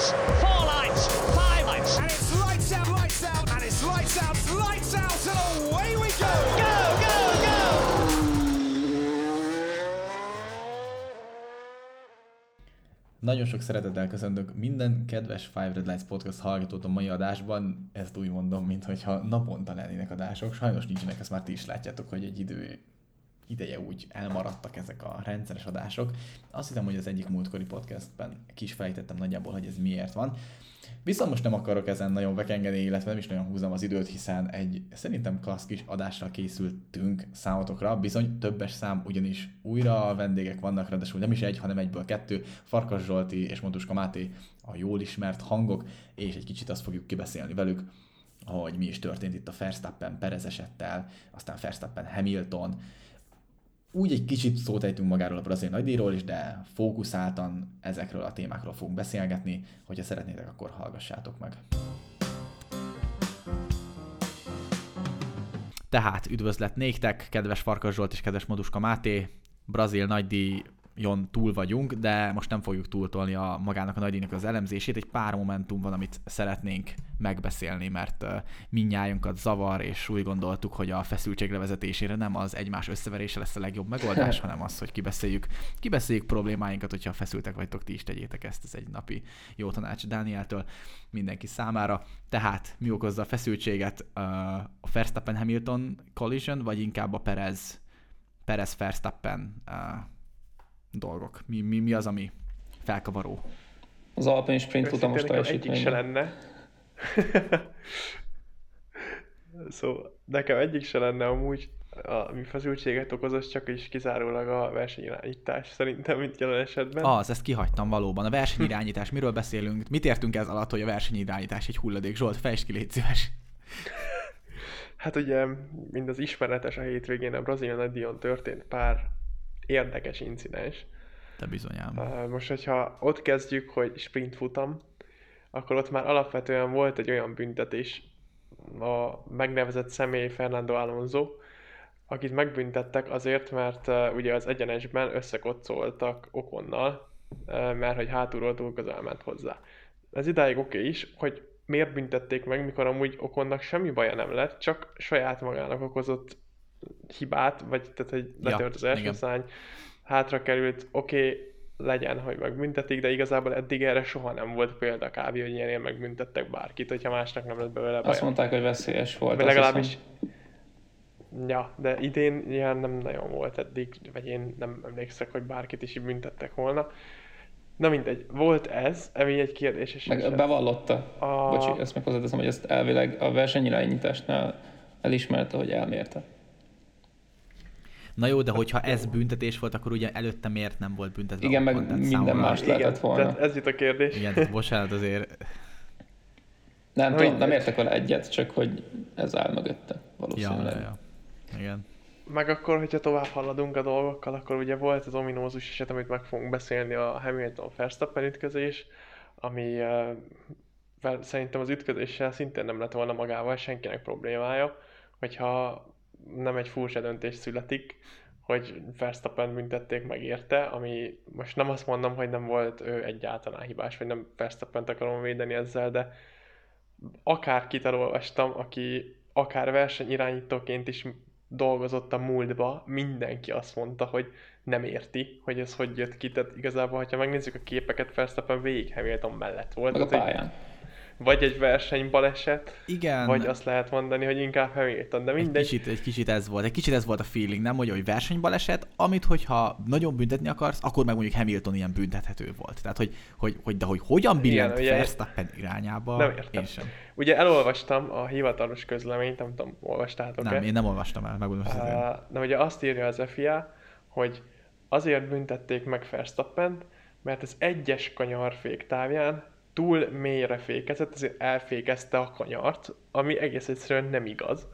lights, four lights, five lights. And it's lights out, lights out, and it's lights out, lights out, and away we go! Go, go, go! Nagyon sok szeretettel köszöntök minden kedves Five Red Lights Podcast hallgatót a mai adásban. Ezt úgy mondom, mintha naponta lennének adások. Sajnos nincsenek, ezt már ti is látjátok, hogy egy idő ideje úgy elmaradtak ezek a rendszeres adások. Azt hiszem, hogy az egyik múltkori podcastben ki is fejtettem nagyjából, hogy ez miért van. Viszont most nem akarok ezen nagyon vekengeni, illetve nem is nagyon húzom az időt, hiszen egy szerintem klassz kis adásra készültünk számotokra. Bizony többes szám, ugyanis újra vendégek vannak, ráadásul nem is egy, hanem egyből kettő. Farkas Zsolti és Montuska Máté a jól ismert hangok, és egy kicsit azt fogjuk kibeszélni velük, hogy mi is történt itt a Verstappen Perez esettel, aztán Verstappen Hamilton, úgy egy kicsit szót ejtünk magáról a brazil nagydíjról is, de fókuszáltan ezekről a témákról fogunk beszélgetni. Hogyha szeretnétek, akkor hallgassátok meg. Tehát üdvözlet néktek, kedves Farkas Zsolt és kedves Moduska Máté, brazil nagydíj jon túl vagyunk, de most nem fogjuk túltolni a magának a nagydíjnak az elemzését. Egy pár momentum van, amit szeretnénk megbeszélni, mert uh, minnyájunkat zavar, és úgy gondoltuk, hogy a feszültség levezetésére nem az egymás összeverése lesz a legjobb megoldás, hanem az, hogy kibeszéljük, kibeszéljük problémáinkat, hogyha feszültek vagytok, ti is tegyétek ezt, ez egy napi jó tanács Dánieltől mindenki számára. Tehát mi okozza a feszültséget? Uh, a Verstappen-Hamilton collision, vagy inkább a Perez Perez-Verstappen uh, dolgok? Mi, mi, mi az, ami felkavaró? Az Alpine sprint futamos nekem egyik se teljesítmény. lenne. szóval nekem egyik se lenne amúgy, ami feszültséget okoz, az csak is kizárólag a versenyirányítás szerintem, mint jelen esetben. Az, ezt kihagytam valóban. A versenyirányítás, miről beszélünk? Mit értünk ez alatt, hogy a versenyirányítás egy hulladék? Zsolt, fejtsd ki, légy szíves. Hát ugye, mind az ismeretes a hétvégén a brazil nagydíjon történt pár érdekes incidens. Te bizonyám. Most, hogyha ott kezdjük, hogy sprint futam, akkor ott már alapvetően volt egy olyan büntetés, a megnevezett személy Fernando Alonso, akit megbüntettek azért, mert uh, ugye az egyenesben összekoccoltak Okonnal, uh, mert hogy hátulról túl közel ment hozzá. Ez idáig oké okay is, hogy miért büntették meg, mikor amúgy Okonnak semmi baja nem lett, csak saját magának okozott hibát, vagy tehát, hogy Ja, letört az első igen. szány, hátra került, oké, okay, legyen, hogy megbüntetik, de igazából eddig erre soha nem volt példa kb. hogy ilyenért megbüntettek bárkit, hogyha másnak nem lett belőle Azt baja. mondták, hogy veszélyes volt. Vagy azt legalábbis, hiszem. ja, de idén ilyen nem nagyon volt eddig, vagy én nem emlékszek, hogy bárkit is büntettek volna. Na mindegy, volt ez, ami egy kérdéses Meg eset. bevallotta. A- Bocsi, ezt meg hozzáteszem, hogy ezt elvileg a versenyirányításnál elismerte, hogy elmérte. Na jó, de hogyha ez büntetés volt, akkor ugye előtte miért nem volt büntetve? Igen, meg minden számomra- más lehetett volna. tehát ez itt a kérdés. Igen, tehát bocsánat, azért Nem, tudom, nem értek vele egyet, csak hogy ez áll mögötte ja, valószínűleg. ja, ja. Igen. Meg akkor, hogyha tovább haladunk a dolgokkal, akkor ugye volt az ominózus eset, amit meg fogunk beszélni, a Hamilton-Verstappen ütközés, ami uh, szerintem az ütközéssel szintén nem lett volna magával senkinek problémája, hogyha nem egy furcsa döntés születik, hogy Verstappen büntették meg érte, ami most nem azt mondom, hogy nem volt ő egyáltalán hibás, vagy nem Verstappent akarom védeni ezzel, de akárkit elolvastam, aki akár versenyirányítóként is dolgozott a múltba, mindenki azt mondta, hogy nem érti, hogy ez hogy jött ki. Tehát igazából, ha megnézzük a képeket, Verstappen végig Hamilton mellett volt. Meg a Tehát, hogy pályán. Vagy egy versenybaleset, Igen. vagy azt lehet mondani, hogy inkább Hamilton, de Egy mindegy. kicsit, egy kicsit ez volt. Egy kicsit ez volt a feeling, nem? Hogy, hogy versenybaleset, amit hogyha nagyon büntetni akarsz, akkor meg mondjuk Hamilton ilyen büntethető volt. Tehát, hogy, hogy, hogy de hogy hogyan billent ugye- Verstappen irányába, Nem értem. én sem. Ugye elolvastam a hivatalos közleményt, nem tudom, olvastátok-e? Nem, én nem olvastam el, megmondom uh, de ugye azt írja az FIA, hogy azért büntették meg Verstappent, mert az egyes kanyar féktávján túl mélyre fékezett, ezért elfékezte a kanyart, ami egész egyszerűen nem igaz.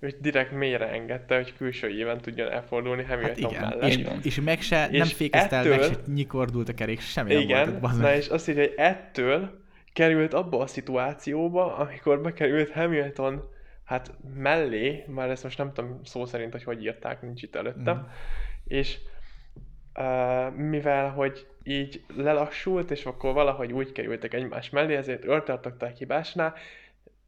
Ő direkt mélyre engedte, hogy külső éven tudjon elfordulni Hát Hamilton igen, mellett. és, és meg se, nem És fékezte el, meg ettől- se nyikordult a kerék, semmi nem Igen, volt. bazd na és azt írja, hogy ettől került abba a szituációba, amikor bekerült Hamilton hát mellé, már ezt most nem tudom szó szerint, hogy hogy írták, nincs itt előttem, Mhm. és uh, mivel hogy így lelassult, és akkor valahogy úgy kerültek egymás mellé, ezért öltartották hibásnál,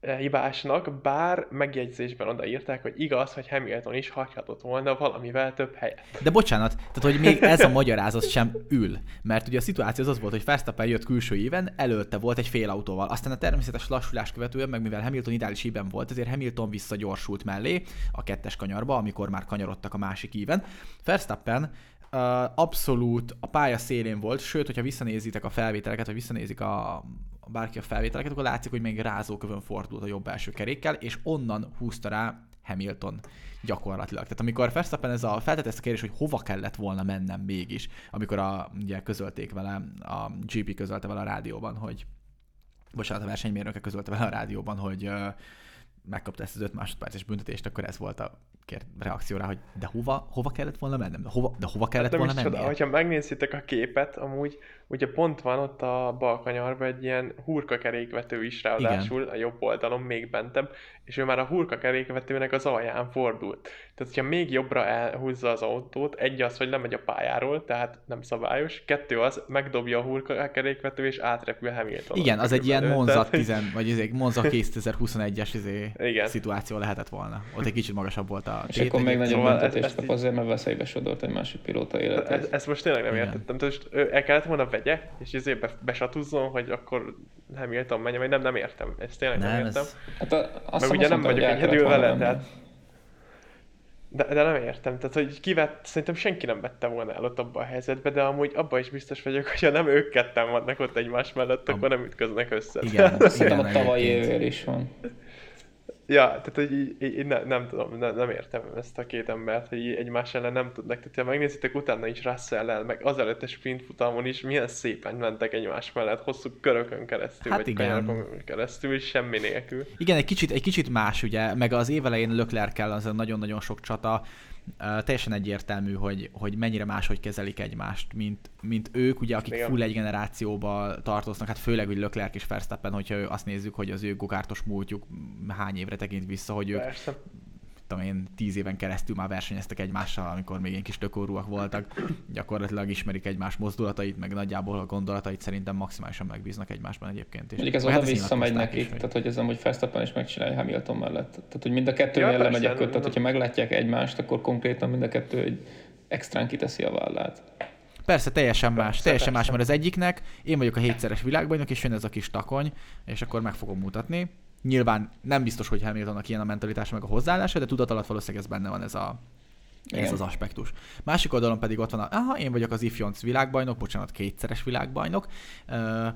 eh, hibásnak, bár megjegyzésben odaírták, hogy igaz, hogy Hamilton is hagyhatott volna valamivel több helyet. De bocsánat, tehát hogy még ez a magyarázat sem ül. Mert ugye a szituáció az, az volt, hogy Verstappen jött külső éven, előtte volt egy fél autóval. Aztán a természetes lassulás követően, meg mivel Hamilton ideális íben volt, ezért Hamilton visszagyorsult mellé a kettes kanyarba, amikor már kanyarodtak a másik íven. Verstappen abszolút a pálya szélén volt, sőt, hogyha visszanézitek a felvételeket, vagy visszanézik a, bárki a felvételeket, akkor látszik, hogy még rázókövön fordult a jobb első kerékkel, és onnan húzta rá Hamilton gyakorlatilag. Tehát amikor Verstappen ez a feltett ezt a kérdés, hogy hova kellett volna mennem mégis, amikor a, ugye közölték vele, a GP közölte vele a rádióban, hogy bocsánat, a versenymérnöke közölte vele a rádióban, hogy megkapta ezt az 5 másodperces büntetést, akkor ez volt a reakció rá, hogy de hova, hova kellett volna mennem? De hova, de hova kellett hát volna mennem? mennie? Hogyha megnézitek a képet, amúgy ugye pont van ott a bal kanyarban egy ilyen hurka kerékvető is ráadásul, Igen. a jobb oldalon még bentebb, és ő már a hurka kerékvetőnek az alján fordult. Tehát, hogyha még jobbra elhúzza az autót, egy az, hogy lemegy a pályáról, tehát nem szabályos, kettő az, megdobja a hurka kerékvető és átrepül Hamilton. Igen, az egy ilyen Monza 10, vagy izé, Monza 2021-es izé Igen. szituáció lehetett volna. Ott egy kicsit magasabb volt a És akkor még nagyobb Szóval büntetést ezt kap azért, mert veszélybe sodort egy másik pilóta életét. ezt most tényleg nem Igen. értettem. Tehát el kellett volna vegye, és ezért be, besatuzzon, hogy akkor Hamilton menjen, vagy nem, nem értem. Ezt tényleg nem, Nem, értem. ez, Hát a, azt Meg ugye nem vagyok egyedül vele, tehát... De, de nem értem, tehát hogy kivett, szerintem senki nem vette volna el ott abba a helyzetbe, de amúgy abban is biztos vagyok, hogy ha nem ők ketten vannak ott egymás mellett, akkor nem ütköznek össze. Igen. Szerintem Igen, a tavalyi évér is van. Ja, tehát hogy így, így, ne, nem tudom, ne, nem értem ezt a két embert, hogy így egymás ellen nem tudnak. Tehát ha megnézitek utána is russell meg azelőtt a sprint futamon is milyen szépen mentek egymás mellett, hosszú körökön keresztül, Hát vagy kanyarokon keresztül, semmi nélkül. Igen, egy kicsit, egy kicsit más, ugye, meg az évelején Leclerc-kel az nagyon-nagyon sok csata, teljesen egyértelmű, hogy, hogy mennyire máshogy kezelik egymást, mint, mint ők, ugye, akik Igen. full egy generációba tartoznak, hát főleg, hogy Leclerc és Verstappen, hogyha azt nézzük, hogy az ő gokártos múltjuk hány évre tekint vissza, hogy ők Persze. Tudom én, tíz éven keresztül már versenyeztek egymással, amikor még ilyen kis tökórúak voltak. Gyakorlatilag ismerik egymás mozdulatait, meg nagyjából a gondolatait szerintem maximálisan megbíznak egymásban egyébként. És Mondjuk ez hát oda visszamegy nekik, is, hogy- tehát hogy ez amúgy Verstappen is megcsinálja Hamilton mellett. Tehát, hogy mind a kettő Ja, lemegy persze, a köt, tehát nem- hogyha meglátják egymást, akkor konkrétan mind a kettő egy extrán kiteszi a vállát. Persze, teljesen más, Persze, teljesen más, mert az egyiknek én vagyok a hétszeres világbajnok, és jön ez a kis takony, és akkor meg fogom mutatni. Nyilván nem biztos, hogy Hamiltonnak ilyen a mentalitása, meg a hozzáállása, de tudat alatt valószínűleg ez benne van ez a ez Igen. az aspektus. Másik oldalon pedig ott van a, aha, én vagyok az ifjonc világbajnok, bocsánat, kétszeres világbajnok. Uh,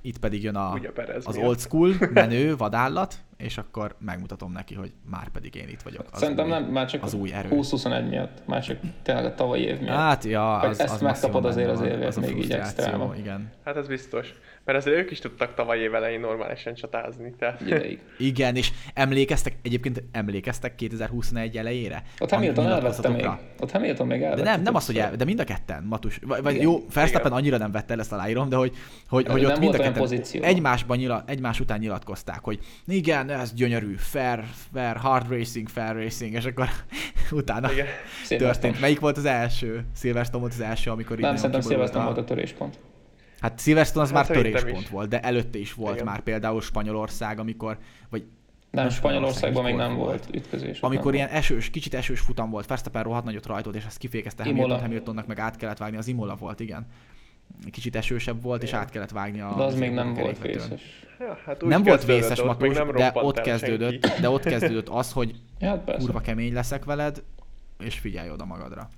itt pedig jön a, az old school menő vadállat, és akkor megmutatom neki, hogy már pedig én itt vagyok. Az Szerintem új, nem, már csak az új erő. 20-21 miatt, már csak tényleg a tavalyi év miatt. Hát, ja, az, ezt az megkapod azért az évért az még így extráma. Igen. Hát ez biztos. Mert azért ők is tudtak tavaly év elején normálisan csatázni. Tehát... Ideig. Igen, és emlékeztek, egyébként emlékeztek 2021 elejére? Ott Hamilton elvette még. Ott Hamilton még De elvette. nem, nem az, hogy el, de mind a ketten, Matus. Vagy, vagy jó, Verstappen annyira nem vette el, ezt aláírom, de hogy, hogy, De hogy ott mind a ketten pozícióban. egymásban nyila, egymás után nyilatkozták, hogy igen, ez gyönyörű, fair, fair, hard racing, fair racing, és akkor utána Igen. Történt. Melyik volt az első? Silverstone volt az első, amikor így Nem, nagyon szerintem Silverstone volt a töréspont. Hát Silverstone az Hát már töréspont is. volt, de előtte is volt Igen. már például Spanyolország, amikor, vagy Nem, Spanyolországban még nem mikor volt ütközés. amikor ilyen esős, kicsit esős futam volt, Verstappen rohadt nagyot rajtolt, és ezt kifékezte. Hamilton, Hamiltonnak meg át kellett vágni, az Imola volt, igen. Kicsit esősebb volt, és át kellett vágni a... De az még nem volt vészes. Ja, hát úgy Nem volt vészes ott még matus, nem de ott kezdődött, senki. de ott kezdődött az, hogy Ja, hát persze. kurva kemény leszek veled, és figyelj oda magadra.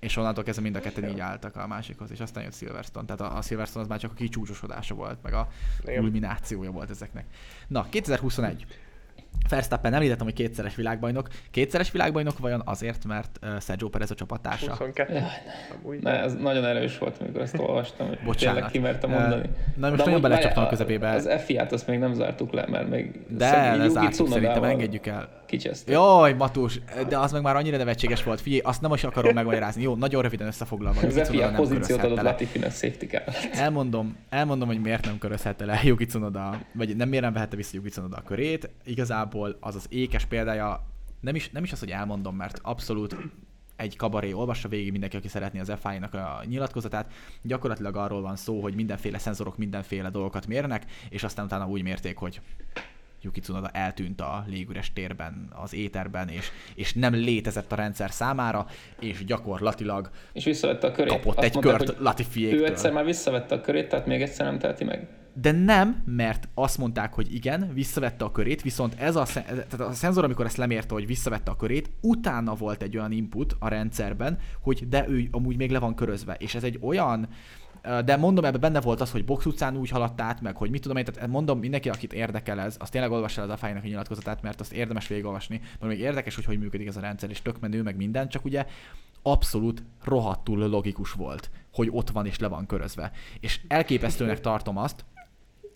És onnantól kezdve mind a ketten így álltak a másikhoz, és aztán jött Silverstone. Tehát a, a Silverstone az már csak a kicsúcsosodása volt, meg a Igen. kulminációja volt ezeknek. Na, 2021. Verstappen említettem, hogy kétszeres világbajnok. Kétszeres világbajnok vajon azért, mert uh, Sergio Perez a csapattársa? 22. Jaj, Amúgy. Ne, ez nagyon erős volt, amikor ezt olvastam, hogy Bocsánat. tényleg kimertem mondani. na most De nagyon belecsaptam a közepébe. Az FIA-t azt még nem zártuk le, mert még De átjuk szerintem, engedjük el. Kicseszték. Jaj, Matus, de az meg már annyira nevetséges volt. Figyelj, azt nem is akarom megmagyarázni. Jó, nagyon röviden összefoglalva. FIA nem pozíciót adott. Latifinek safety. Elmondom, elmondom, hogy miért nem körözhette le Yuki Tsunoda, vagy nem miért nem vehette vissza Yuki Tsunoda a körét. Igazából az az ékes példája, nem is, nem is az, hogy elmondom, mert abszolút egy kabaré olvassa végig mindenki, aki szeretné az FI-nak a nyilatkozatát. Gyakorlatilag arról van szó, hogy mindenféle szenzorok mindenféle dolgokat mérnek, és aztán utána úgy mérték, hogy Yuki Tsunoda eltűnt a légüres térben, az éterben, és, és nem létezett a rendszer számára, és gyakorlatilag És visszavette a körét. kapott Azt egy mondták, kört hogy Ő Latifiéktől. egyszer már visszavette a körét, tehát még egyszer nem teheti meg. De nem, mert azt mondták, hogy igen, visszavette a körét, viszont ez a, tehát a szenzor, amikor ezt lemérte, hogy visszavette a körét, utána volt egy olyan input a rendszerben, hogy de ő amúgy még le van körözve. És ez egy olyan, de mondom, ebben benne volt az, hogy box utcán úgy haladt át, meg hogy mit tudom én, tehát mondom, mindenki, akit érdekel ez, azt tényleg olvassa el a a nyilatkozatát, mert azt érdemes végigolvasni, mert még érdekes, hogy hogy működik ez a rendszer, és tök menő, meg minden, csak ugye abszolút rohadtul logikus volt, hogy ott van és le van körözve. És elképesztőnek tartom azt,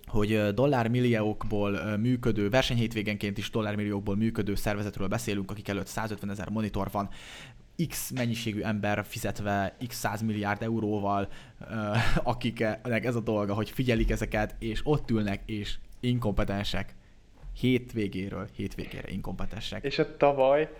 hogy dollármilliókból működő, versenyhétvégenként is dollármilliókból működő szervezetről beszélünk, akik előtt 150 ezer monitor van, X mennyiségű ember fizetve X 100 milliárd euróval, akiknek ez a dolga, hogy figyelik ezeket, és ott ülnek, és inkompetensek. Hétvégéről hétvégére inkompetensek. És a tavaly,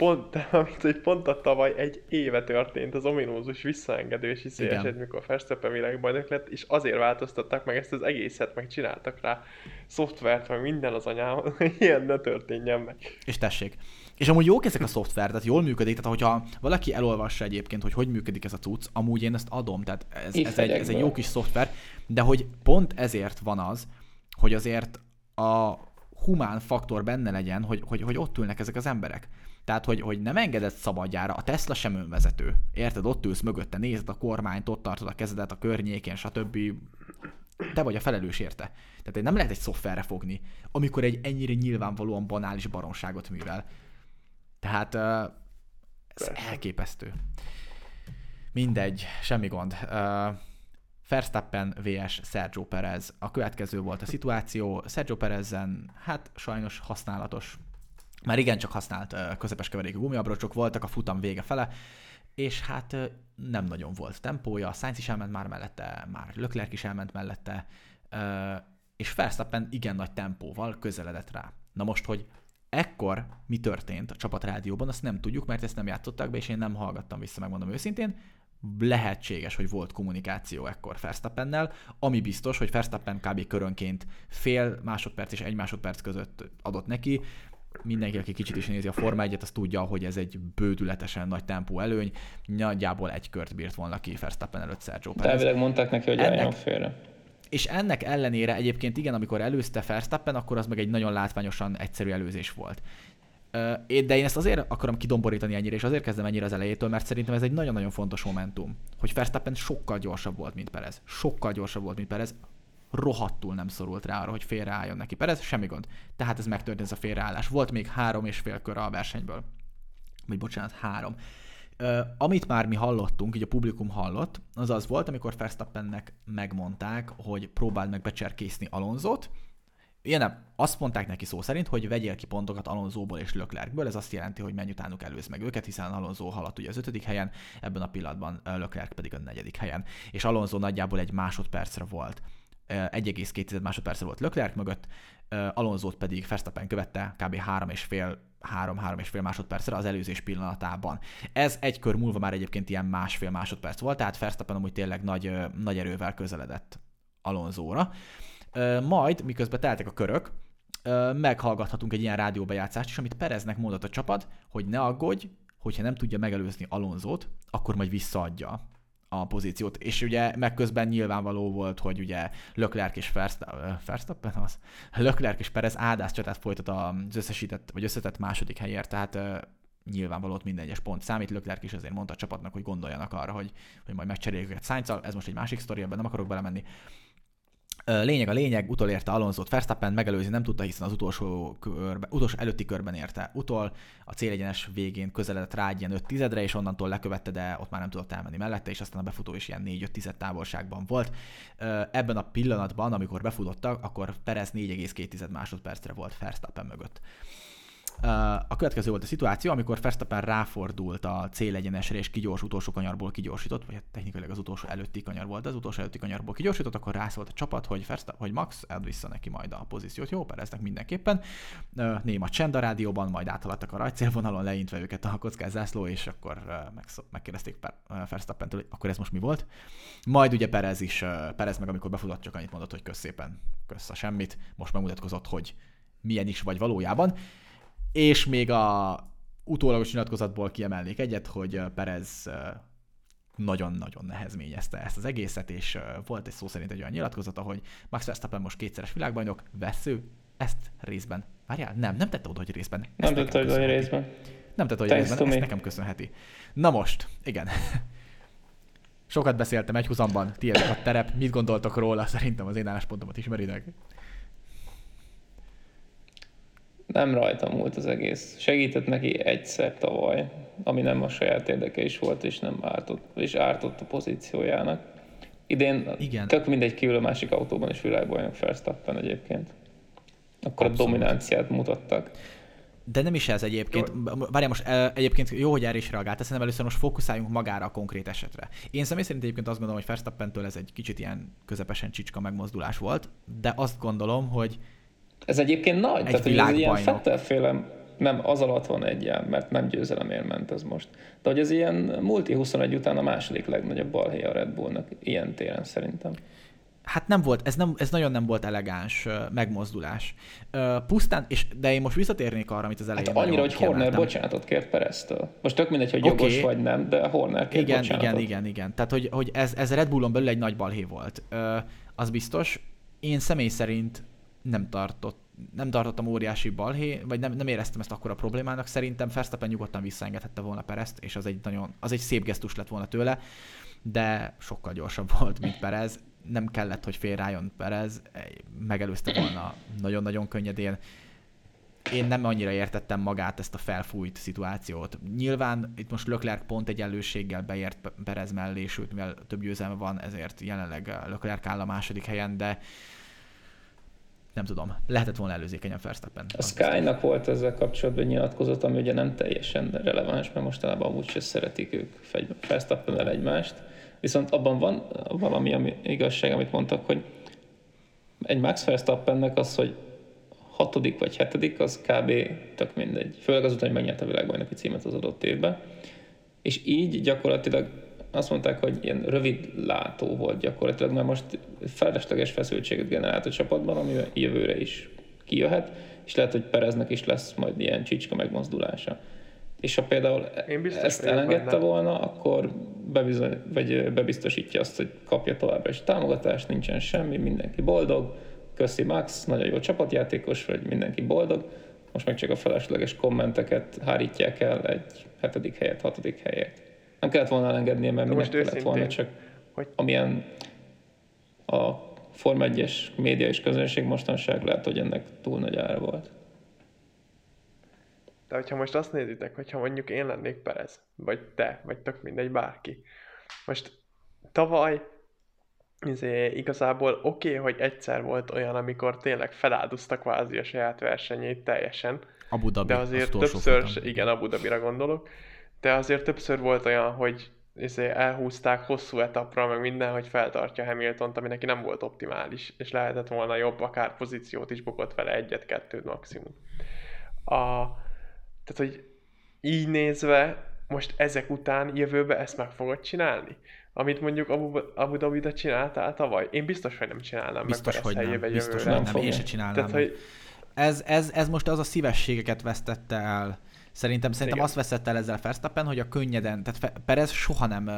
pont, amit, hogy pont a tavaly egy éve történt az ominózus visszaengedős eset, mikor Verstappen világbajnok lett, és azért változtatták meg ezt az egészet, meg csináltak rá szoftvert, meg minden az anyám, hogy ilyen ne történjen meg. És tessék. És amúgy jók ezek a szoftver, tehát jól működik, tehát hogyha valaki elolvassa egyébként, hogy hogy működik ez a cucc, amúgy én ezt adom, tehát ez, ez, egy, ez egy jó kis szoftver, de hogy pont ezért van az, hogy azért a humán faktor benne legyen, hogy, hogy, hogy ott ülnek ezek az emberek. Tehát, hogy, hogy nem engedett szabadjára, a Tesla sem önvezető. Érted? Ott ülsz mögötte, nézed a kormányt, ott tartod a kezedet a környékén, stb. Te vagy a felelős érte. Tehát nem lehet egy szoftverre fogni, amikor egy ennyire nyilvánvalóan banális baromságot művel. Tehát uh, ez elképesztő. Mindegy, semmi gond. Uh, Verstappen vs. Sergio Perez. A következő volt a szituáció. Sergio Perezzen, hát sajnos használatos, már igen csak használt közepes keverékű gumiabrocsok voltak a futam vége fele, és hát nem nagyon volt tempója, Sainz is elment már mellette, már Leclerc is elment mellette, és Verstappen igen nagy tempóval közeledett rá. Na most, hogy ekkor mi történt a csapatrádióban, azt nem tudjuk, mert ezt nem játszották be, és én nem hallgattam vissza, megmondom őszintén. Lehetséges, hogy volt kommunikáció ekkor Verstappennel, ami biztos, hogy Verstappen kb. körönként fél másodperc és egy másodperc között adott neki. Mindenki, aki kicsit is nézi a Forma 1 az tudja, hogy ez egy bődületesen nagy tempó előny. Nagyjából egy kört bírt volna ki Verstappen előtt Sergio De Perez. elvileg mondták neki, hogy Ennek- álljon félre. És ennek ellenére egyébként igen, amikor előzte Verstappen, akkor az meg egy nagyon látványosan egyszerű előzés volt. De én ezt azért akarom kidomborítani ennyire, és azért kezdem ennyire az elejétől, mert szerintem ez egy nagyon-nagyon fontos momentum, hogy Verstappen sokkal gyorsabb volt, mint Perez. Sokkal gyorsabb volt, mint Perez. Rohadtul nem szorult rá arra, hogy félreálljon neki Perez, semmi gond. Tehát ez megtörtént ez a félreállás. Volt még három és fél kör a versenyből. Vagy bocsánat, három. Ö, amit már mi hallottunk, így a publikum hallott, az az volt, amikor Verstappennek megmondták, hogy próbáld meg becserkészni Alonzot. Ilyen nem, azt mondták neki szó szerint, hogy vegyél ki pontokat Alonzóból és Leclercből, ez azt jelenti, hogy menj utánuk előz meg őket, hiszen Alonso haladt ugye az ötödik helyen, ebben a pillanatban ö, Leclerc pedig a negyedik helyen, és Alonso nagyjából egy másodpercre volt. Ö, 1,2 másodpercre volt Leclerc mögött, Alonzót pedig Verstappen követte kb. 3,5 3-3 és fél másodpercre az előzés pillanatában. Ez egy kör múlva már egyébként ilyen másfél másodperc volt, tehát Verstappen amúgy tényleg nagy, nagy erővel közeledett Alonzóra. Majd, miközben teltek a körök, meghallgathatunk egy ilyen rádióbejátszást is, amit Pereznek mondott a csapat, hogy ne aggódj, hogyha nem tudja megelőzni Alonzót, akkor majd visszaadja a pozíciót. És ugye megközben nyilvánvaló volt, hogy ugye Leclerc és Verstappen az, Leclerc és Perez áldás csatát folytat az összesített, vagy összetett második helyért, tehát nyilvánvaló ott minden egyes pont számít. Leclerc is azért mondta a csapatnak, hogy gondoljanak arra, hogy, hogy majd megcseréljük őket sainz ez most egy másik sztori, ebben nem akarok belemenni. Lényeg a lényeg, utolérte Alonso-t Verstappen, megelőzni nem tudta, hiszen az utolsó, körbe, utolsó előtti körben érte utol, a célegyenes végén közeledett rá egy ilyen 5 tizedre, és onnantól lekövette, de ott már nem tudott elmenni mellette, és aztán a befutó is ilyen 4-5 tized távolságban volt. Ebben a pillanatban, amikor befutottak, akkor Perez 4,2 másodpercre volt Verstappen mögött. A következő volt a szituáció, amikor Verstappen ráfordult a célegyenesre és kigyors utolsó kanyarból kigyorsított, vagy hát technikailag az utolsó előtti kanyar volt, az utolsó előtti kanyarból kigyorsított, akkor rászólt a csapat, hogy, Verstappen, hogy Max ad vissza neki majd a pozíciót. Jó, pereznek mindenképpen. Néma csend a rádióban, majd áthaladtak a rajcélvonalon, leintve őket a kockás zászló, és akkor megkérdezték Verstappen-től, hogy akkor ez most mi volt. Majd ugye Perez is, Perez meg amikor befutott, csak annyit mondott, hogy kösz szépen, kösz a semmit, most megmutatkozott, hogy milyen is vagy valójában. És még a utólagos nyilatkozatból kiemelnék egyet, hogy Perez nagyon-nagyon nehezményezte ezt az egészet, és volt egy szó szerint egy olyan nyilatkozata, hogy Max Verstappen most kétszeres világbajnok, vesző, ezt részben. Várjál, nem, nem tette oda, hogy részben. Ezt nem tette oda, hogy részben. Nem tette oda, hogy részben, ezt nekem köszönheti. Na most, igen. Sokat beszéltem egy húzamban, tiédek a terep, mit gondoltok róla? Szerintem az én álláspontomat ismeritek. Nem rajta múlt az egész. Segített neki egyszer tavaly, ami nem a saját érdeke is volt, és nem ártott, és ártott a pozíciójának. Idén Igen. tök mindegy kívül a másik autóban is világbajnok Verstappen egyébként. Akkor Abszolút. a dominanciát mutattak. De nem is ez egyébként. Várjál most, egyébként jó, hogy erre is reagált, szerintem először most fókuszáljunk magára a konkrét esetre. Én személy szerint egyébként azt gondolom, hogy Verstappentől ez egy kicsit ilyen közepesen csicska megmozdulás volt, de azt gondolom, hogy ez egyébként nagy, egy tehát hogy ez ilyen Fettelféle, nem, az alatt van egy ilyen, mert nem győzelemért ment ez most. De hogy ez ilyen multi 21 után a második legnagyobb balhé a Red Bullnak ilyen téren szerintem. Hát nem volt, ez, nem, ez nagyon nem volt elegáns megmozdulás. Pusztán, és, de én most visszatérnék arra, amit az elején hát annyira, hogy Horner bocsánatot kért Pereztől. Most tök mindegy, hogy okay. jogos vagy nem, de Horner kért igen, bocsánatot. Igen, igen, igen. Tehát, hogy, hogy ez, ez Red Bullon belül egy nagy balhé volt. Az biztos. Én személy szerint nem tartott nem tartottam óriási balhé, vagy nem, nem éreztem ezt akkora problémának. Szerintem Verstappen nyugodtan visszaengedhette volna Perezt, és az egy, nagyon, az egy szép gesztus lett volna tőle, de sokkal gyorsabb volt, mint Perez. Nem kellett, hogy félrájon Perez, megelőzte volna nagyon-nagyon könnyedén. Én nem annyira értettem magát ezt a felfújt szituációt. Nyilván itt most Leclerc pont egyenlőséggel beért Perez mellé, sőt, mivel több győzelme van, ezért jelenleg Leclerc áll a második helyen, de nem tudom, lehetett volna előzékenyen Verstappen. A Sky-nak volt ezzel kapcsolatban nyilatkozat, ami ugye nem teljesen releváns, mert mostanában amúgy sem szeretik ők verstappen egymást. Viszont abban van valami ami igazság, amit mondtak, hogy egy Max Verstappennek az, hogy hatodik vagy hetedik, az kb. tök mindegy. Főleg azután, hogy megnyerte a világbajnoki címet az adott évben. És így gyakorlatilag azt mondták, hogy ilyen rövid látó volt gyakorlatilag, mert most felesleges feszültséget generált a csapatban, ami jövőre is kijöhet, és lehet, hogy Pereznek is lesz majd ilyen csicska megmozdulása. És ha például Én ezt elengedte benne. volna, akkor bebizony, vagy bebiztosítja azt, hogy kapja továbbra is támogatást, nincsen semmi, mindenki boldog, köszi Max, nagyon jó csapatjátékos vagy, mindenki boldog, most meg csak a felesleges kommenteket hárítják el egy hetedik helyet, hatodik helyet nem kellett volna elengednie, mert minek kellett volna, csak hogy... amilyen a Form 1-es média és közönség mostanság lehet, hogy ennek túl nagy ára volt. De hogyha most azt nézitek, hogyha mondjuk én lennék Perez, vagy te, vagy tök mindegy, bárki. Most tavaly izé, igazából oké, okay, hogy egyszer volt olyan, amikor tényleg feláldozta kvázi a saját versenyét teljesen. Abu Dhabi, de azért többször, igen, Abu Dhabira gondolok, de azért többször volt olyan, hogy izé elhúzták hosszú etapra, meg minden, hogy feltartja Hamilton-t, ami neki nem volt optimális, és lehetett volna jobb, akár pozíciót is bukott vele egyet-kettőt maximum. A, tehát, hogy így nézve, most ezek után jövőbe ezt meg fogod csinálni? Amit mondjuk Abu, Abu Dhabi-da csináltál tavaly? Én biztos, hogy nem csinálnám biztos, meg hogy nem. Biztos, hogy nem. nem. Én se csinálnám Tehát, hogy... ez, ez, ez most az a szívességeket vesztette el Szerintem, szerintem Igen. azt veszett el ezzel Verstappen, hogy a könnyeden, tehát Perez soha nem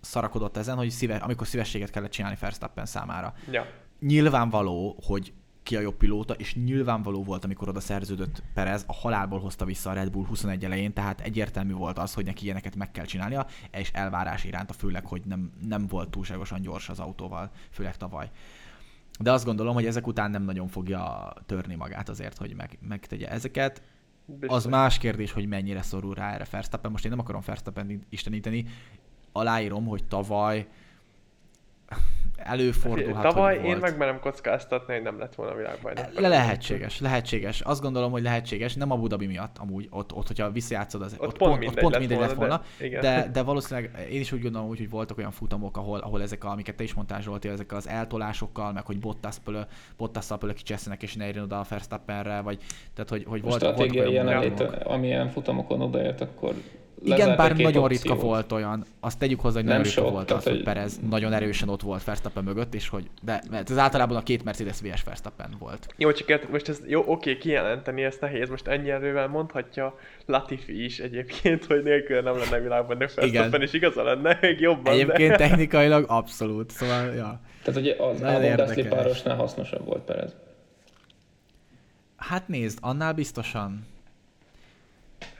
szarakodott ezen, hogy szíve, amikor szívességet kellett csinálni Verstappen számára. Ja. Nyilvánvaló, hogy ki a jobb pilóta, és nyilvánvaló volt, amikor oda szerződött Perez, a halálból hozta vissza a Red Bull 21 elején, tehát egyértelmű volt az, hogy neki ilyeneket meg kell csinálnia, és elvárás iránta, főleg, hogy nem, nem volt túlságosan gyors az autóval, főleg tavaly. De azt gondolom, hogy ezek után nem nagyon fogja törni magát azért, hogy meg, megtegye ezeket. Biztos. Az más kérdés, hogy mennyire szorul rá erre Verstappen. Most én nem akarom Verstappen isteníteni. Aláírom, hogy tavaly előfordulhat, Tavaly hogy én volt. meg merem kockáztatni, hogy nem lett volna világbajnok. Le lehetséges, lehetséges. Azt gondolom, hogy lehetséges. Nem a Budabi miatt amúgy, ott, ott hogyha visszajátszod, az, Ott pont mindegy pont lett mindegy lett volna, volna, de- igen. de, de, valószínűleg én is úgy gondolom, úgy, hogy voltak olyan futamok, ahol, ahol ezek, a, amiket te is mondtál Zsolti, ezek az eltolásokkal, meg hogy Bottas pölö, Bottas pölö kicseszenek és ne érjen oda a Verstappenre, vagy tehát, hogy, hogy A volt, voltak olyan jelenlét, momentumok. amilyen futamokon odaért, akkor Igen, bár nagyon ritka opciót. volt olyan, azt tegyük hozzá, hogy Nem nagyon ritka sok, volt az, hogy Perez nagyon erősen ott volt Verstappen mögött, és hogy, de mert ez általában a két Mercedes VS Verstappen volt. Jó, csak hát most ez jó, oké, kijelenteni, ez nehéz. Most ennyi erővel mondhatja Latifi is egyébként, hogy nélkül nem lenne világban Verstappen, és igaza lenne, még jobban, Egyébként de... technikailag abszolút, szóval, ja. Tehát ugye az Albon Gasly párosnál hasznosabb volt Perez. Hát nézd, annál biztosan.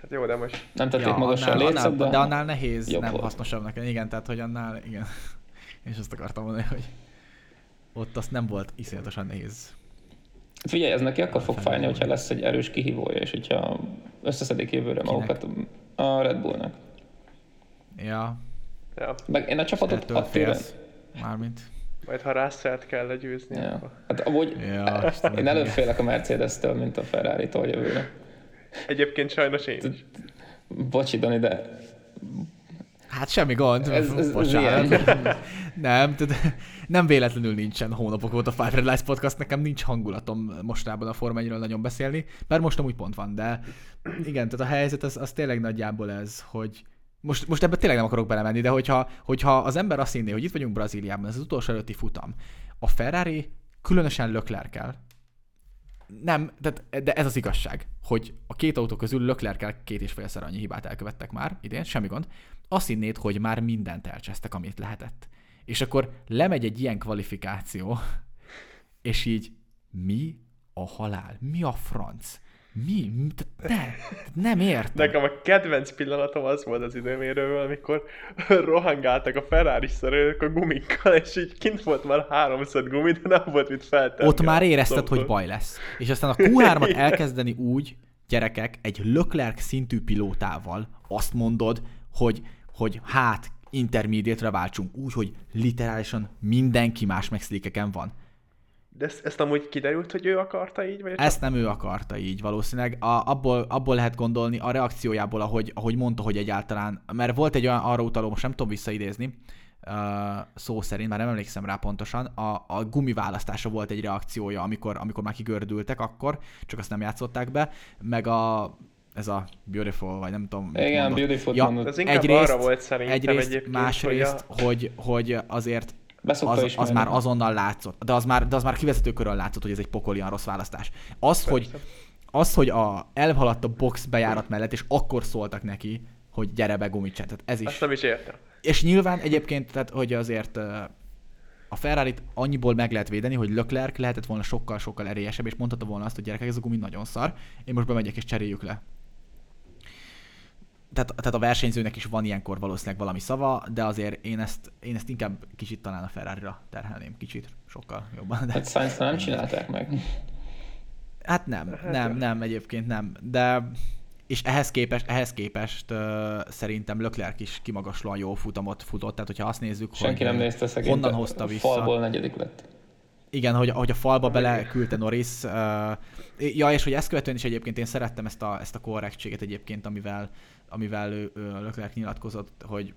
Hát jó, de most Nem tették ja, magasan annál, a létszet, annál, de, de annál nehéz, jobb nem volt. hasznosabb nekem. Igen, tehát hogy annál, igen. Én is azt akartam mondani, hogy ott azt nem volt iszonyatosan nehéz. Figyelj, ez neki akkor fog fájni, hogyha lesz egy erős kihívója, és hogyha összeszedik jövőre magukat a Red Bullnak. Ja, ja, Meg én a csapatot ettől attól... félsz. Mármint. majd ha Russell-t kell legyőzni, Ja. akkor... Hát amúgy Ja, én előbb félek a Mercedes-től, mint a Ferrari-tól jövőre. Egyébként sajnos én is. Bocsi, Dani, de Hát semmi gond. Ez- ez- ez Bocsánat. nem, tehát nem véletlenül nincsen hónapok óta Five Red Lights podcast, nekem nincs hangulatom mostában a Forma 1 nagyon beszélni, bár most amúgy pont van, de igen, tehát a helyzet az, az tényleg nagyjából ez, hogy most, most ebbe tényleg nem akarok belemenni, de hogyha, hogyha az ember azt hinné, hogy itt vagyunk Brazíliában, ez az utolsó előtti futam, a Ferrari különösen leclerc nem, de, de ez az igazság, hogy a két autó közül Leclerc két és félszer annyi hibát elkövettek már idén, semmi gond. Azt hinnéd, hogy már mindent elcsesztek, amit lehetett. És akkor lemegy egy ilyen kvalifikáció, és így mi a halál? Mi a franc? Mi? Te, te, nem értem. Nekem a kedvenc pillanatom az volt az időmérőből, amikor rohangáltak a ferrari szerelők a gumikkal, és így kint volt már háromszor gumi, de nem volt mit feltenni. Ott már érezted, dobtól. hogy baj lesz. És aztán a Q3-at Igen. elkezdeni úgy, gyerekek, egy Leclerc szintű pilótával azt mondod, hogy, hogy hát intermediate-re váltsunk úgy, hogy literálisan mindenki más megszlikeken van. De ezt, ezt amúgy kiderült, hogy ő akarta így, vagy Ezt nem ő akarta így valószínűleg. A, abból, abból lehet gondolni a reakciójából, ahogy, ahogy mondta, hogy egyáltalán, mert volt egy olyan arra utaló, most nem tudom visszaidézni, uh, szó szerint, már nem emlékszem rá pontosan, a, a gumi választása volt egy reakciója, amikor, amikor már kigördültek akkor, csak azt nem játszották be, meg a ez a Beautiful, vagy nem tudom. Igen, mondott. Beautiful ja. Ez inkább egyrészt, arra volt szerintem egyrészt, egyébként, másrészt, hogy hogy, hogy azért Beszokta az, az már azonnal látszott. De az már, de az már kivezető körön látszott, hogy ez egy pokolian rossz választás. Az, hogy, az, hogy a, elhaladt a box bejárat mellett, és akkor szóltak neki, hogy gyere be gumicset. Tehát ez is. Azt nem is értem. És nyilván egyébként, tehát, hogy azért a ferrari annyiból meg lehet védeni, hogy Leclerc lehetett volna sokkal-sokkal erélyesebb, és mondhatta volna azt, hogy gyerekek, ez a gumi nagyon szar, én most bemegyek és cseréljük le. Tehát, tehát a versenyzőnek is van ilyenkor valószínűleg valami szava, de azért én ezt, én ezt inkább kicsit talán a Ferrari-ra terhelném, kicsit, sokkal jobban. De... Hát sainz nem csinálták meg. Hát nem, nem, nem, egyébként nem, de és ehhez képest, ehhez képest uh, szerintem Leclerc is kimagaslóan jó futamot futott, tehát hogyha azt nézzük, Senki hogy nem nézte szegényt. honnan a hozta vissza. Falból negyedik lett. Igen, hogy, hogy a falba beleküldte Norris. Uh, ja, és hogy ezt követően is egyébként én szerettem ezt a, ezt a korrektséget egyébként, amivel, amivel ő, Leclerc nyilatkozott, hogy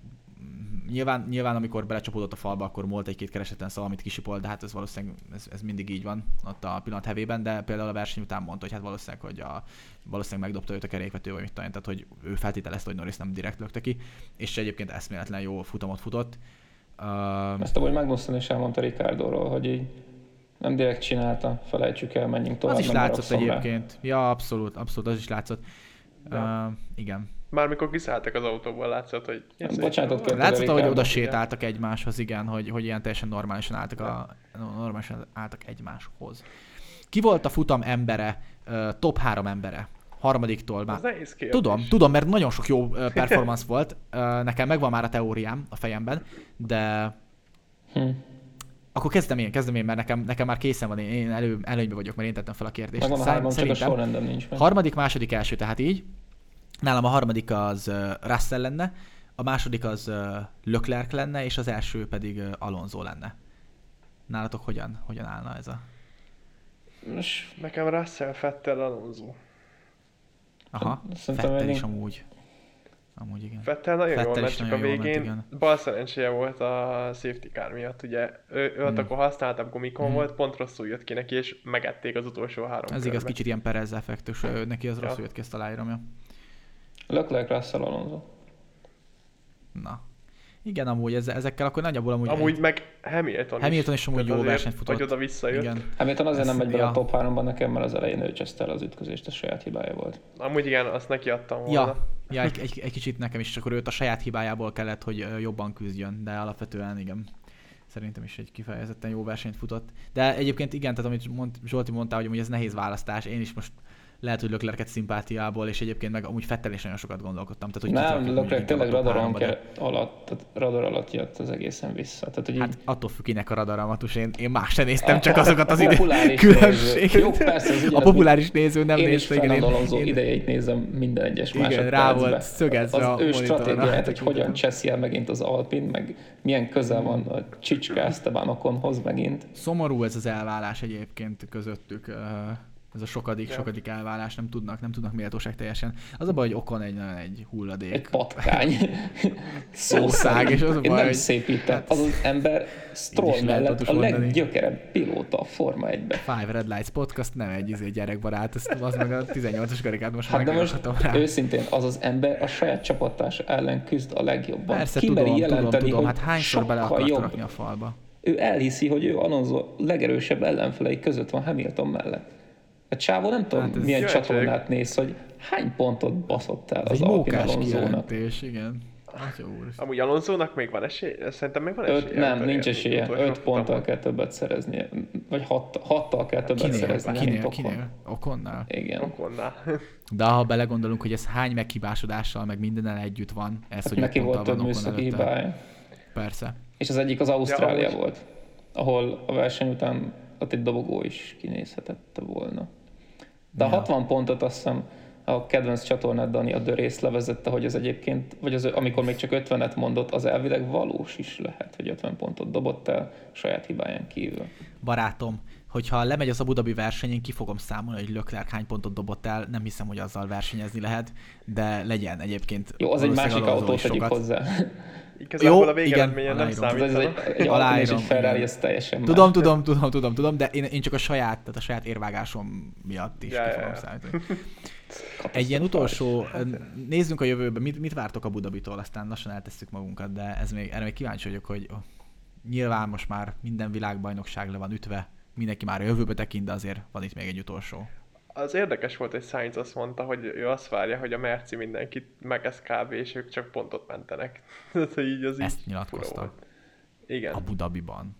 nyilván, nyilván amikor belecsapódott a falba, akkor volt egy-két keresetlen szava, amit kisipolt, de hát ez valószínűleg ez, ez, mindig így van ott a pillanat hevében, de például a verseny után mondta, hogy hát valószínűleg, hogy a, valószínűleg megdobta őt a kerékvető, vagy mit én, tehát hogy ő feltételezte, hogy Norris nem direkt lökte ki, és egyébként eszméletlen jó futamot futott. Uh, Ezt amúgy Magnussen is elmondta Ricardo-ról, hogy így nem direkt csinálta, felejtsük el, menjünk tovább. az is látszott haragszom rá. egyébként. Ja, abszolút, abszolút, az is látszott. Ja. Uh, igen. Már mikor kiszálltak az autóból, látszott, hogy... Bocsánatot kértek. Látszott, hogy oda sétáltak egymáshoz, igen, hogy, hogy ilyen teljesen normálisan álltak, a, normálisan álltak egymáshoz. Ki volt a futam embere, top három embere? Harmadiktól már. Ez nehéz kérdés. Tudom, tudom, mert nagyon sok jó performance volt. Nekem megvan már a teóriám a fejemben, de Hm. akkor kezdem én, kezdem én, mert nekem, nekem már készen van, én- elő, előnybe vagyok, mert én tettem fel a kérdést. Megvan a hárman, csak a nincs meg. Harmadik, második, első, tehát így. Nálam a harmadik az Russell lenne, a második az Leclerc lenne, és az első pedig Alonso lenne. Nálatok hogyan, hogyan állna ez a... És Nekem Russell, Fettel, Alonso. Aha, Szerintem Fettel is amúgy. Amúgy igen. Fettel nagyon Vettel jól is ment, csak a ment, végén igen. bal szerencséje volt a safety car miatt, ugye ő, ő ott akkor használtabb gumikon Hmm. volt, pont rosszul jött ki neki, és megették az utolsó három Ez igaz, körbe. kicsit ilyen Perez effektus, neki az Ja. rosszul jött ki, ezt aláírom, ja. Leclerc, Russell, Alonso. Na. Igen, amúgy ez, ezekkel akkor nagyjából amúgy... Amúgy meg Hamilton, Hamilton is amúgy Tehát jó versenyt futott. Hogy oda visszajött. Igen. Hamilton azért nem Ez- megy bele ja. a top 3-ban nekem, mert az elején ő cseszte el az ütközést, a saját hibája volt. Amúgy igen, azt neki adtam volna. Ja, ja egy, egy, egy, kicsit nekem is, és akkor őt a saját hibájából kellett, hogy jobban küzdjön, de alapvetően igen. Szerintem is egy kifejezetten jó versenyt futott. De egyébként igen, tehát amit mond, Zsolti mondta, hogy amúgy ez nehéz választás, én is most lehet, hogy Löklerket szimpátiából, és egyébként meg amúgy Fettel is nagyon sokat gondolkodtam. Tehát, hogy Nem, a tényleg radaron keret alatt, tehát radar alatt jött az egészen vissza. Tehát, hogy Hát így, attól függ, kinek a radaramatus, én, én más sem néztem, csak azokat az néző. különbségeket. Jó, persze, ez a populáris néző nem én is nézte, igen. Én, Alonso én, idejét nézem minden egyes Igen, rá volt szögezve Az ő stratégiáját, hogy hogyan cseszi el megint az Alpin, meg milyen közel van a Csicska Esteban Oconhoz megint. Szomorú ez az elválás egyébként közöttük. Ez a sokadik, Ja. sokadik elválás, nem tudnak, nem tudnak méltóság teljesen. Az a baj, hogy Okon egy, nagyon egy hulladék. Egy patkány. Szó Jószág, szerint. és az a baj, nem hogy- szépítem. hát- Az az ember Stroll mellett a mondani. leggyökerebb pilóta a Forma 1-be. Five Red Lights podcast nem egy izé gyerekbarát, ezt az meg a 18-as karikát most Hát de most rá. őszintén az az ember a saját csapattársa ellen küzd a legjobban. Persze, Kimeri tudom, tudom, jelenteni, tudom, hogy hát hányszor bele akarta jobb. rakni a falba. Ő elhiszi, hogy ő Alonso legerősebb ellenfelei között van Hamilton mellett. A csávó nem tudom, Hát milyen Kíváncsi csatornát néz, hogy hány pontot baszott el az Alpin kijelentés, igen. Atya úr. Amúgy Alonso-nak még van esély? Szerintem még van Öt, esélye. nem, elérni nincs esélye. Öt ponttal kell többet szereznie. Vagy hat, hattal kell többet Kinél? szereznie, mint Kinél? Ocon. Kinél? Okonnál? Igen. Okonnál. De ha belegondolunk, hogy ez hány meghibásodással, meg mindennel együtt van, ez, Hát hogy neki öt volt több műszaki hibája. Persze. És az egyik az Ausztrália amúgy- volt, ahol a verseny után ott egy dobogó is kinézhetett volna. De a Ja. 60 pontot azt hiszem a kedvenc csatornád Dani a Race levezette, hogy az egyébként, vagy az, amikor még csak 50-et mondott, az elvileg valós is lehet, hogy 50 pontot dobott el saját hibáján kívül. Barátom, hogyha lemegy az Abu Dhabi verseny, én ki fogom számolni, hogy Leclerc hány pontot dobott el, nem hiszem, hogy azzal versenyezni lehet, de legyen egyébként. Jó, az egy másik Alonso autó, is tegyük hozzá. Igazából Jó, a végeredményen nem igen, aláírom. Ez egy, egy Aláírom, egy Ferrari, ez teljesen Tudom, más. tudom, tudom, tudom, tudom, de én, én csak a saját, tehát a saját érvágásom miatt is Ja, ki ja, fogom ja. számítani. Egy ilyen utolsó, nézzünk a jövőbe, mit, mit vártok a Budabitól, aztán lassan eltesszük magunkat, de ez még, erre még kíváncsi vagyok, hogy oh, nyilván most már minden világbajnokság le van ütve, mindenki már a jövőbe tekint, de azért van itt még egy utolsó. Az érdekes volt, hogy Sainz azt mondta, hogy ő azt várja, hogy a Merci mindenkit megesz kb. és ők csak pontot mentenek. Tehát, hogy így az így Ezt fura nyilatkozta. Igen. A Budabiban.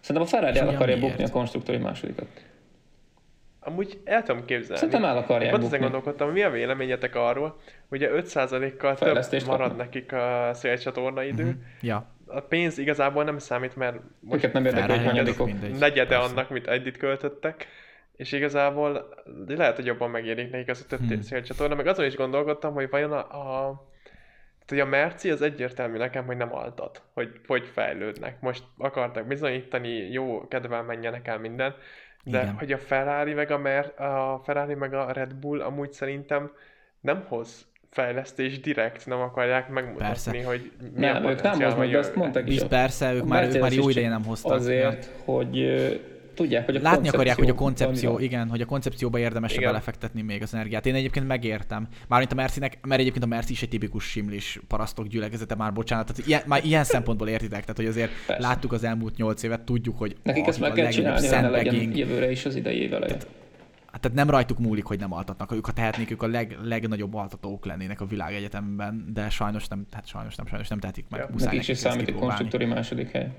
Szerintem a Ferrari el akarja miért? bukni a konstruktori másodikat. Amúgy el tudom képzelni. Szerintem el akarják Pont ezen bukni. gondolkodtam, mi a véleményetek arról, ugye 5%-kal több marad kapnak. nekik a szélcsatorna idő. Mhm. Ja, A pénz igazából nem számít, mert most nem érdekel, hogy negyede annak, mint együtt költöttek, és igazából lehet, hogy jobban megérik nekik az a több Hmm. szélcsatorna, meg azon is gondolkodtam, hogy vajon a, a tehát, hogy a Merci az egyértelmű nekem, hogy nem altat, hogy hogy fejlődnek. Most akartak bizonyítani, jó kedvel menjenek el minden, de Igen. hogy a Ferrari meg a, Mer, a Ferrari meg a Red Bull amúgy szerintem nem hoz fejlesztés direkt, nem akarják megmutatni, Persze. hogy mi Nem, a ők nem hoznak, de azt mondták is. Persze, ők a már, ők már jó ideje nem hoztak. Azért, hogy tudják, hogy a Látni akarják, hogy a koncepció, igen, hogy a koncepcióba érdemes belefektetni még az energiát. Én egyébként megértem. Mármint a Mercinek, mert egyébként a Merci is egy tipikus simlis parasztok gyülekezete, már bocsánat. Tehát ilyen, már ilyen szempontból értitek, tehát hogy azért Persze. láttuk az elmúlt nyolc évet, tudjuk, hogy Nekik ezt akik meg a kell csinálni, sandbagging- jövőre is az idei év eleje. Hát tehát nem rajtuk múlik, hogy nem altatnak. Ők, ha tehetnék, ők a leg, legnagyobb altatók lennének a világegyetemben, de sajnos nem, hát sajnos nem, sajnos nem tehetik meg. Ja. Muszáj Nekik is nekik ezt számít a konstruktori második hely.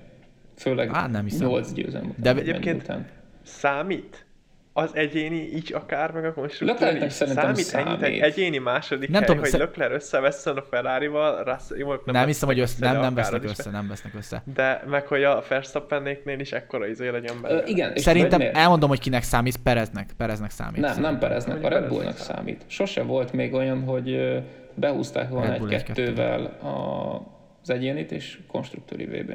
Főleg Á, nem hiszem. 8 győzelem De után, egyébként- mennyi után. Számít? Az egyéni így akár, meg a szerintem számít, ennyit egy számít. egyéni második Nem hely, tudom, hogy szer- Leclerc összevesszen a Ferrari-val, Russell, jó, nem, Nem hiszem, hogy össze, nem, de nem vesznek össze, nem vesznek össze. De meg, hogy a Verstappennéknél is ekkora izé legyen Ö, belőle. igen, és Szerintem elmondom, hogy kinek számít, Pereznek. Pereznek számít. Nem, nem. Pereznek, a Red Bullnak számít. Sose volt még olyan, hogy ö, behúzták volna egy-kettővel. az egyénit és konstruktúri VB.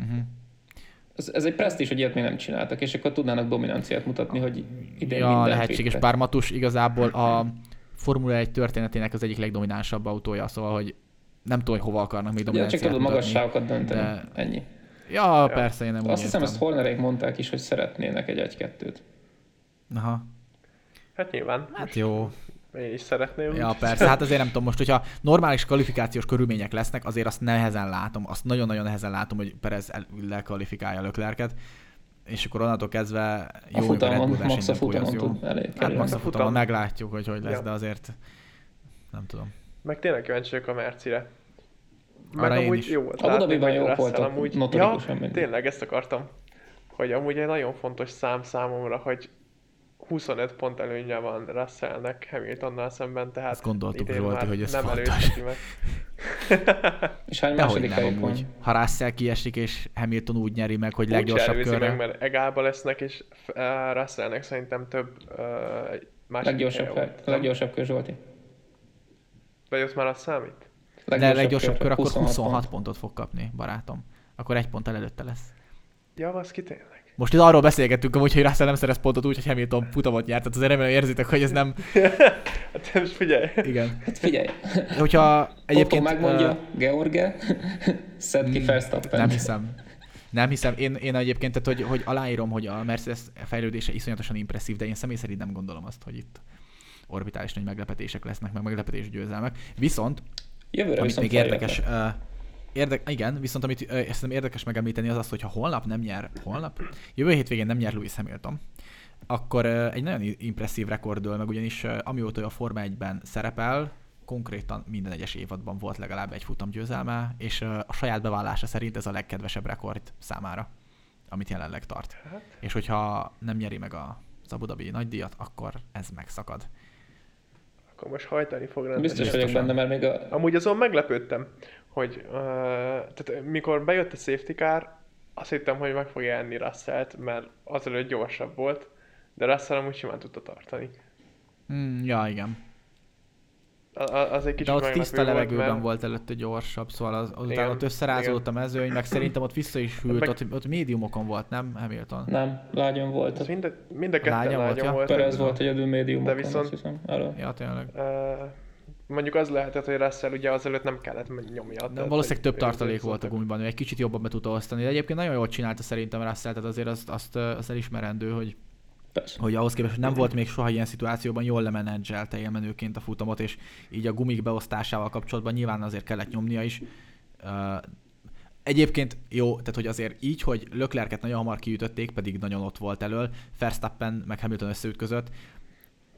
Mhm. Ez, ez egy presztízs, hogy ilyet még nem csináltak, és akkor tudnának dominanciát mutatni, hogy idén Ja, mindent lehetséges. Bár Matus igazából a Formula 1 történetének az egyik legdominánsabb autója, szóval, hogy nem tudom, hogy hova akarnak még Ja, dominanciát csak tudod magasságokat dönteni. de- Ennyi. Ja, persze, én nem úgy Azt hiszem, ezt Hornerék mondták is, hogy szeretnének egy 1-2-t. Aha. Hát nyilván, Hát jó. Én is szeretném. Ja, persze, hát azért nem tudom, most, hogyha normális kvalifikációs körülmények lesznek, azért azt nehezen látom, azt nagyon-nagyon nehezen látom, hogy Perez lekvalifikálja Leclerc-et, és akkor onnantól kezdve A jó, a futamon, Bull max a futamon jó. tud elég. Hát max a futam. futamon meglátjuk, hogy hogy lesz, Ja. de azért nem tudom. Meg tényleg kíváncsi vagyok a Mercire. Meg Arra amúgy is. jó volt Abu Dhabiban Russell voltak, amúgy... Ja, mindig. tényleg ezt akartam. Hogy amúgy egy nagyon fontos szám számomra, hogy 25 pont előnye van Russellnek Hamiltonnal szemben, tehát Azt gondoltuk, Zsolti, hogy ez nem fontos. meg. És hány második nem amúgy. Ha Russell kiesik, és Hamilton úgy nyeri meg, hogy Úgy leggyorsabb körre. meg, mert egálba lesznek, és uh, Russellnek szerintem több uh, második Leggyorsabb, hely, volt, leggyorsabb kör Zsolti. Vagy ott már az számít? De leggyorsabb kör, akkor 26 26 pont. pontot fog kapni, barátom. Akkor egy ponttal előtte lesz. Ja, az ki tényleg. Most itt arról beszélgettünk amúgy, hogy Russell nem szerez pontot úgy, hogy Hamilton futamot nyert, tehát azért remélem érzitek, hogy ez nem... Hát most figyelj. Igen. Hát figyelj, Hogyha Egyébként egyébként... megmondja, ö, George, szed ki Verstappen. nem hiszem. Nem hiszem. Én, én egyébként, tehát, hogy, hogy aláírom, hogy a Mercedes fejlődése iszonyatosan impresszív, de én személy szerint nem gondolom azt, hogy itt orbitális nagy meglepetések lesznek, meg meglepetés győzelmek. Viszont Jövőre amit viszont még érdekes, uh, érde, igen, viszont amit uh, szerintem érdekes megemlíteni az az, hogy ha holnap nem nyer, holnap, jövő hétvégén nem nyer Lewis Hamilton, akkor uh, egy nagyon impresszív rekord dől meg, ugyanis uh, amióta ő a Forma 1-ben szerepel, konkrétan minden egyes évadban volt legalább egy futamgyőzelme, és uh, a saját bevallása szerint ez a legkedvesebb rekord számára, amit jelenleg tart. Hát. És hogyha nem nyeri meg a az Abu Dhabi nagydíjat, akkor ez megszakad. Akkor most hajtani fog rendesen. Biztos vagyok benne, mert még a... Amúgy azon meglepődtem, hogy uh, tehát mikor bejött a safety car, azt hittem, hogy meg fogja enni Russellt, mert azelőtt gyorsabb volt, de Russell amúgy simán tudta tartani. Mm, ja, igen. A- a- Az egy kicsit De ott tiszta levegőben mert... volt előtte gyorsabb, szóval az, azután Igen, ott összerázódott a igen. mezőny, meg szerintem ott vissza is hűlt, Meg- ott, ott médiumokon volt, nem Hamilton? Nem, lágyon volt. Az mind, a, mind a ketten Lágya volt, ja. volt. Perez volt egyedül médium. De viszont- Azt hiszem, arra. Ja, tényleg. Uh, mondjuk az lehetett, hogy Russell ugye azelőtt nem kellett nyomja. De tehát, valószínűleg több tartalék volt a gumiban, ő egy kicsit jobban be tudta osztani, de egyébként nagyon jól csinálta szerintem Russell, tehát azért azt, azt, azt elismerendő, hogy, Persze. hogy ahhoz képest, hogy nem volt még soha ilyen szituációban, jól lemenedzselte élmenőként a futamot, és így a gumik beosztásával kapcsolatban nyilván azért kellett nyomnia is. Egyébként jó, tehát hogy azért így, hogy Leclerc-et nagyon hamar kiütötték, pedig nagyon ott volt elől, Verstappen meg Hamilton összeütközött,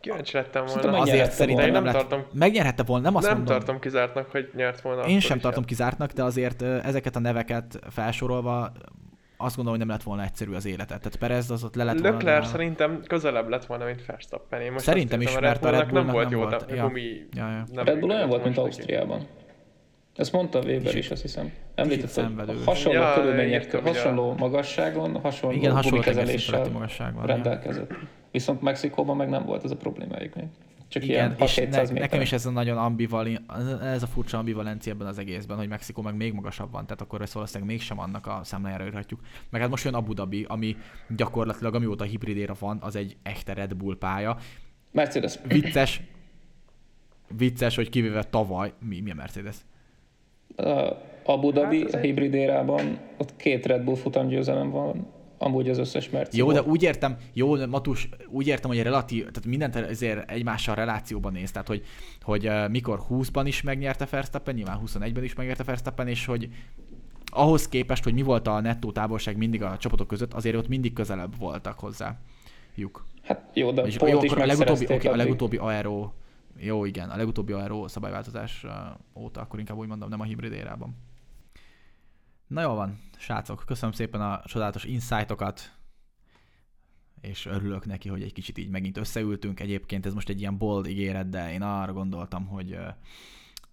Kíváncsi lettem volna. Szerintem azért szerintem volna. nem, Nem lett. tartom- Megnyerhette volna, nem azt nem mondom. tartom kizártnak, hogy nyert volna. Én sem tartom hát. kizártnak, de azért ezeket a neveket felsorolva azt gondolom, hogy nem lett volna egyszerű az életet. Tehát Perez az ott le lett volna. Leclerc de- szerintem közelebb lett volna, mint Verstappen. Én most Szerintem is, mert a Red Bullnak nem volt nem jó volt. a Ja. gumi. Ja, ja. nem Red Bull olyan volt, mint. Ausztriában. Ezt mondta Weber is, azt hiszem. Említett, hogy szenvedő. hasonló Ja, körülmények, hasonló magasságon, hasonló Igen, hasonló magasságban. ja. rendelkezett. Viszont Mexikóban meg nem volt ez a problémájuk még. Csak Igen, ilyen és 6 ne, nekem is ez a nagyon ambivali, ez a furcsa ambivalencia ebben az egészben, hogy Mexikó meg még magasabb van, tehát akkor ezt valószínűleg mégsem annak a számlájára írhatjuk. Meg hát most jön Abu Dhabi, ami gyakorlatilag amióta hibridéra van, az egy echte Red Bull pálya. Mercedes. Vicces, vicces, hogy kivéve tavaly, mi, mi a Mercedes? A Abu Dhabi Hát a hibrid érában ott két Red Bull futamgyőzelem van, amúgy az összes Merci Jó, de úgy értem, jó, Matus, úgy értem, hogy relatív, tehát mindent azért egymással relációban néz, tehát hogy, hogy uh, mikor 20-ban is megnyerte Verstappen, nyilván 21-ben is megnyerte Verstappen, és hogy ahhoz képest, hogy mi volt a nettó távolság mindig a csapatok között, azért ott mindig közelebb voltak hozzá. Juk. Hát jó, de És jó, akkor a legutóbbi, okay, a legutóbbi aero, jó igen, a legutóbbi aero szabályváltozás óta, akkor inkább úgy mondom, nem a hibrid érában. Na jó van, srácok, köszönöm szépen a csodálatos insightokat, és örülök neki, hogy egy kicsit így megint összeültünk. Egyébként ez most egy ilyen bold ígéret, de én arra gondoltam, hogy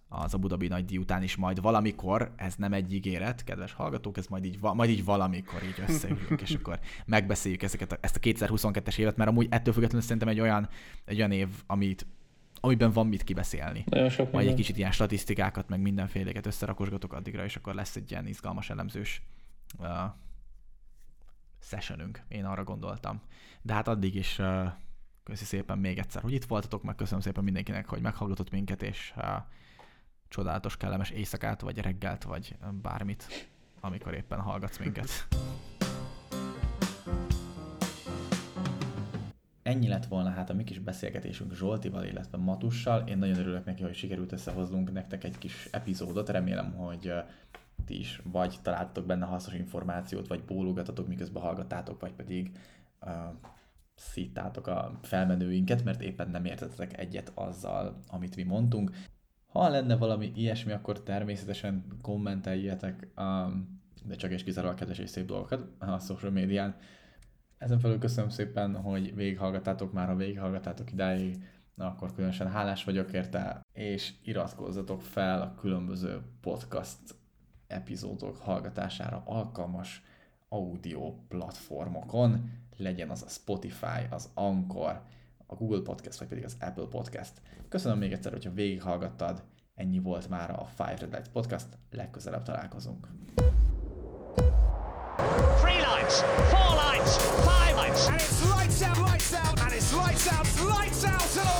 az Abu Dhabi nagy díj után is majd valamikor, ez nem egy ígéret, kedves hallgatók, ez majd így, majd így valamikor így összeülünk, és akkor megbeszéljük ezeket a, ezt a 2022-es évet, mert amúgy ettől függetlenül szerintem egy olyan, egy olyan év, amit, amiben van mit kibeszélni. Nagyon sok Majd egy kicsit ilyen statisztikákat, meg mindenféleket összerakosgatok addigra, és akkor lesz egy ilyen izgalmas elemzős uh, sessionünk, én arra gondoltam. De hát addig is uh, köszi szépen még egyszer, hogy itt voltatok, meg köszönöm szépen mindenkinek, hogy meghallgatott minket, és uh, csodálatos, kellemes éjszakát, vagy reggelt, vagy bármit, amikor éppen hallgatsz minket. Ennyi lett volna hát a mi kis beszélgetésünk Zsoltival, illetve Matussal. Én nagyon örülök neki, hogy sikerült összehoznunk nektek egy kis epizódot. Remélem, hogy ti is vagy találtatok benne hasznos információt, vagy bólogatatok, miközben hallgattátok, vagy pedig uh, szítátok a felmenőinket, mert éppen nem értettek egyet azzal, amit mi mondtunk. Ha lenne valami ilyesmi, akkor természetesen kommenteljetek, um, de csak és kizárólag kedves és szép dolgokat a social médián. Ezen felül köszönöm szépen, hogy végighallgattátok már, ha végighallgattátok idáig, na akkor különösen hálás vagyok érte, és iratkozzatok fel a különböző podcast epizódok hallgatására alkalmas audio platformokon, legyen az a Spotify, az Anchor, a Google Podcast, vagy pedig az Apple Podcast. Köszönöm még egyszer, hogyha végighallgattad, ennyi volt már a Five Red Lights Podcast, legközelebb találkozunk. lights, four lights, five lights. And it's lights out, lights out, and it's lights out, lights out,